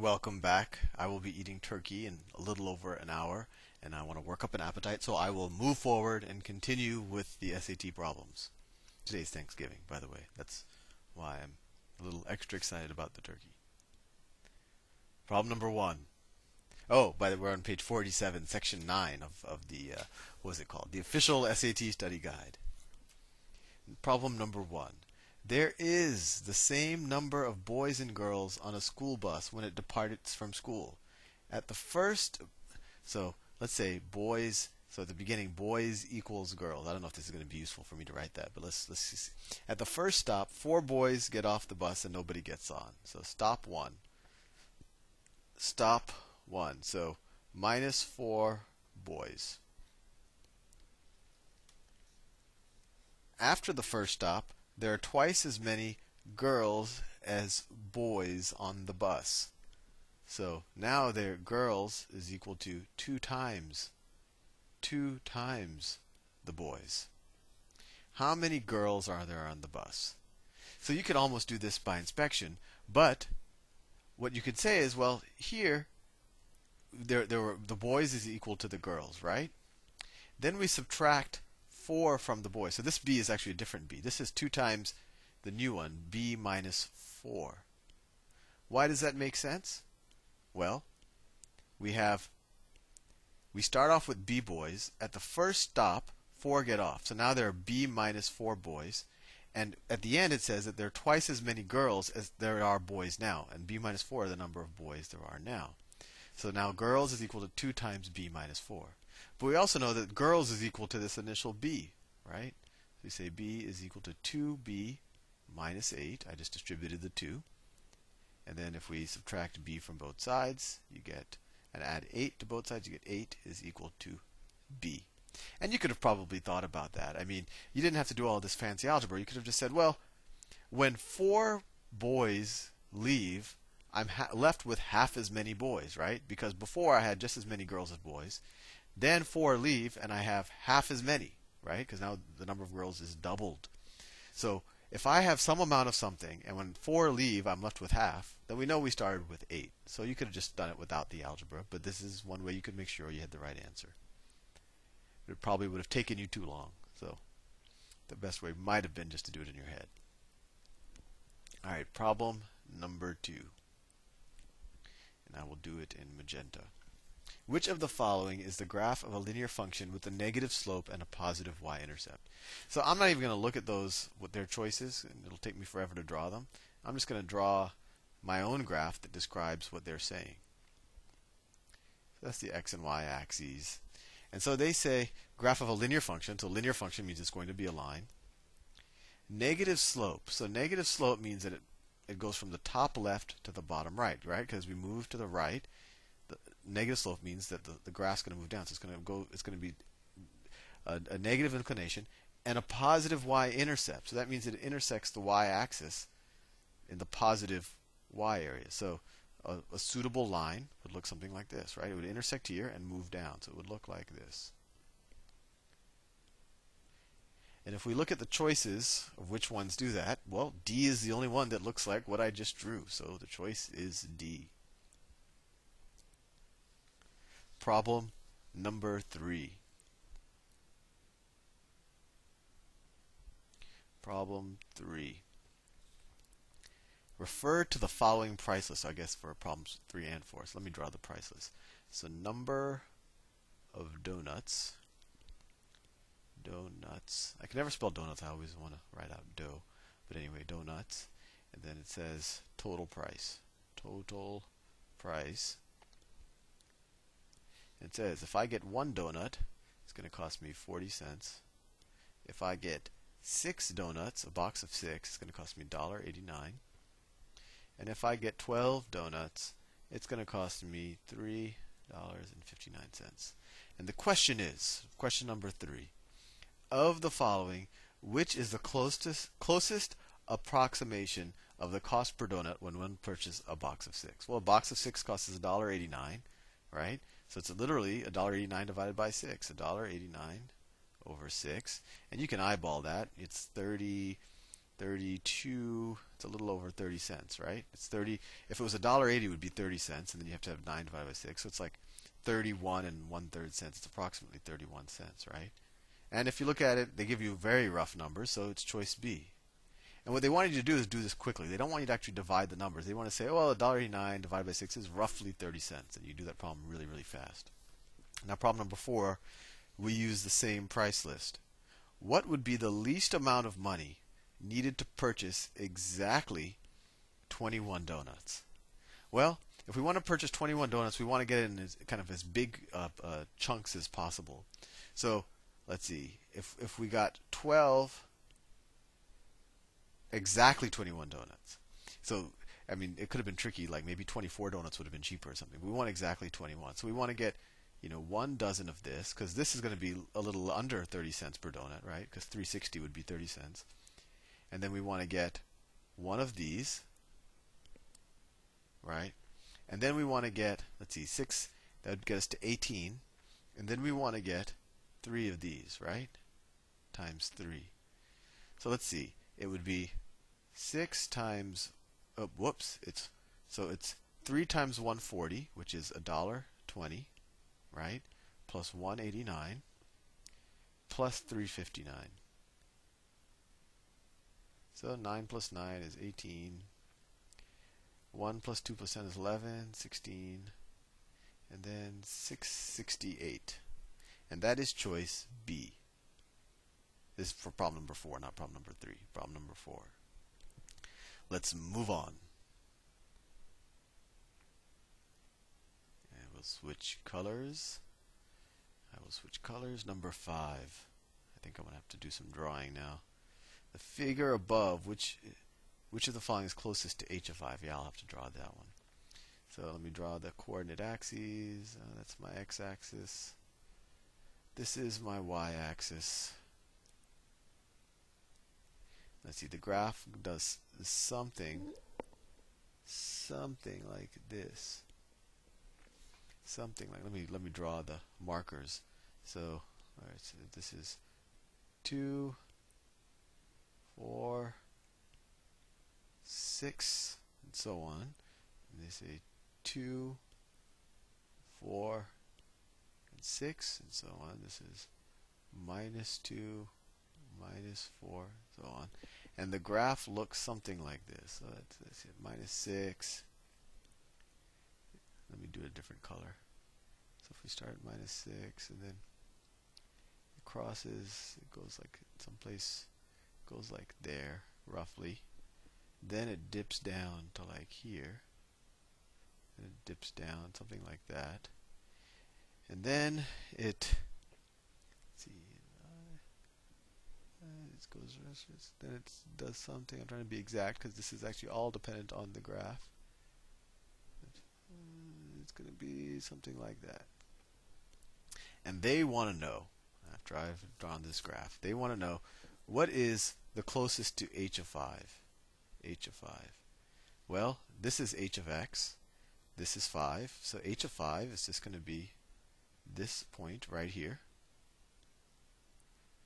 Welcome back. I will be eating turkey in a little over an hour, and I want to work up an appetite, so I will move forward and continue with the SAT problems. Today's Thanksgiving, by the way. That's why I'm a little extra excited about the turkey. Problem number one. Oh, by the way, we're on page 47, section 9 of, of the, uh, what is it called? The official SAT study guide. Problem number one. There is the same number of boys and girls on a school bus when it departs from school. At the first, so let's say boys. So at the beginning, boys equals girls. I don't know if this is going to be useful for me to write that, but let's let's see. At the first stop, four boys get off the bus and nobody gets on. So stop one. Stop one. So minus four boys. After the first stop, there are twice as many girls as boys on the bus. So now their girls is equal to 2 times 2 times the boys. How many girls are there on the bus? So you could almost do this by inspection, but what you could say is, well, here there there were the boys is equal to the girls, right? Then we subtract 4 from the boys. So this b is actually a different b. This is 2 times the new one, b minus 4. Why does that make sense? Well, we have we start off with b boys. At the first stop, 4 get off. So now there are b minus 4 boys. And at the end, it says that there are twice as many girls as there are boys now. And b minus 4 are the number of boys there are now. So now girls is equal to 2 times b minus 4. But we also know that girls is equal to this initial b, right? So we say b is equal to 2b minus 8. I just distributed the 2. And then if we subtract b from both sides, you get, and add 8 to both sides, you get 8 is equal to b. And you could have probably thought about that. I mean, you didn't have to do all this fancy algebra. You could have just said, well, when four boys leave, I'm left with half as many boys, right? Because before I had just as many girls as boys. Then four leave, and I have half as many, right? Because now the number of girls is doubled. So if I have some amount of something, and when four leave, I'm left with half, then we know we started with eight. So you could have just done it without the algebra, but this is one way you could make sure you had the right answer. It probably would have taken you too long. So the best way might have been just to do it in your head. All right, problem number two. And I will do it in magenta. Which of the following is the graph of a linear function with a negative slope and a positive y-intercept? So I'm not even going to look at those, what their choices, it'll take me forever to draw them. I'm just going to draw my own graph that describes what they're saying. So that's the x and y axes. And so they say graph of a linear function. So linear function means it's going to be a line. Negative slope. So negative slope means that it, it goes from the top left to the bottom right, right? Because we move to the right negative slope means that the, the graph's going to move down. So it's going to go. It's going to be a, a negative inclination and a positive y-intercept. So that means it intersects the y-axis in the positive y area. So a, a, suitable line would look something like this, right? It would intersect here and move down. So it would look like this. And if we look at the choices of which ones do that, well, D is the only one that looks like what I just drew. So the choice is D. Problem number three. Problem three. Refer to the following price list, I guess, for problems three and four. So let me draw the price list. So number of donuts. Donuts. I can never spell donuts. I always want to write out dough. But anyway, donuts. And then it says total price. Total price it says if I get one donut, it's going to cost me 40 cents. If I get six donuts, a box of six, it's going to cost me $1.89. And if I get 12 donuts, it's going to cost me $3.59. And the question is, question number three, of the following, which is the closest closest approximation of the cost per donut when one purchases a box of six? Well, a box of six costs $1.89, right? So it's literally $1.89 divided by 6. $1.89 over 6. And you can eyeball that. It's 30, 32 It's a little over 30 cents, right? It's 30. If it was a dollar 80, it would be 30 cents, and then you have to have 9 divided by 6. So it's like 31 and one third cents. It's approximately 31 cents, right? And if you look at it, they give you very rough numbers, so it's choice B. And what they want you to do is do this quickly. They don't want you to actually divide the numbers. They want to say, oh, well, $1.89 divided by 6 is roughly 30 cents. And you do that problem really, really fast. Now, problem number four, we use the same price list. What would be the least amount of money needed to purchase exactly 21 donuts? Well, if we want to purchase 21 donuts, we want to get it in as, kind of as big uh, uh, chunks as possible. So let's see. If if we got 12 exactly 21 donuts. So, I mean, it could have been tricky. Like maybe 24 donuts would have been cheaper or something. We want exactly 21. So we want to get, you know, one dozen of this because this is going to be a little under 30 cents per donut, right? Because 360 would be 30 cents. And then we want to get one of these, right? And then we want to get, let's see, six. That would get us to 18. And then we want to get three of these, right? Times three. So let's see it would be 6 times, oh, whoops, it's so it's 3 times 140, which is a dollar 20, right? Plus 189 plus 359. So 9 plus 9 is 18. 1 plus 2 plus 10 is 11, 16, and then 668. And that is choice B. This is for problem number four, not problem number three. Problem number four. Let's move on. And we'll switch colors. I will switch colors. Number five. I think I'm going to have to do some drawing now. The figure above, which which of the following is closest to h of 5? Yeah, I'll have to draw that one. So let me draw the coordinate axes. Uh, that's my x-axis. This is my y-axis. Let's see, the graph does something, something like this. Something like, let me, let me draw the markers. So, alright, so this is 2, 4, 6, and so on. And they say 2, 4, and 6, and so on. This is minus 2, minus 4, so on. And the graph looks something like this. So that's it, minus 6. Let me do a different color. So if we start at minus 6 and then it crosses, it goes like someplace, goes like there, roughly. Then it dips down to like here. And it dips down, something like that. And then it it goes then it does something. I'm trying to be exact because this is actually all dependent on the graph. Uh, it's going to be something like that. And they want to know, after I've drawn this graph, they want to know what is the closest to h of 5? h of 5. Well, this is h of x. This is 5. So h of 5 is just going to be this point right here.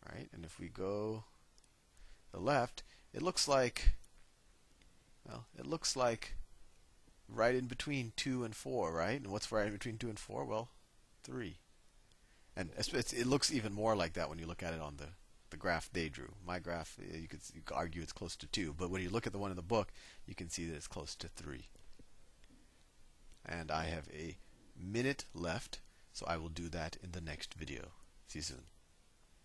Right? And if we go the left, it looks like, well, it looks like right in between 2 and 4, right? And what's right in between 2 and 4? Well, 3. And it looks even more like that when you look at it on the, the graph they drew. My graph, eh, you could, you could argue it's close to 2, but when you look at the one in the book, you can see that it's close to 3. And I have a minute left, so I will do that in the next video. See you soon.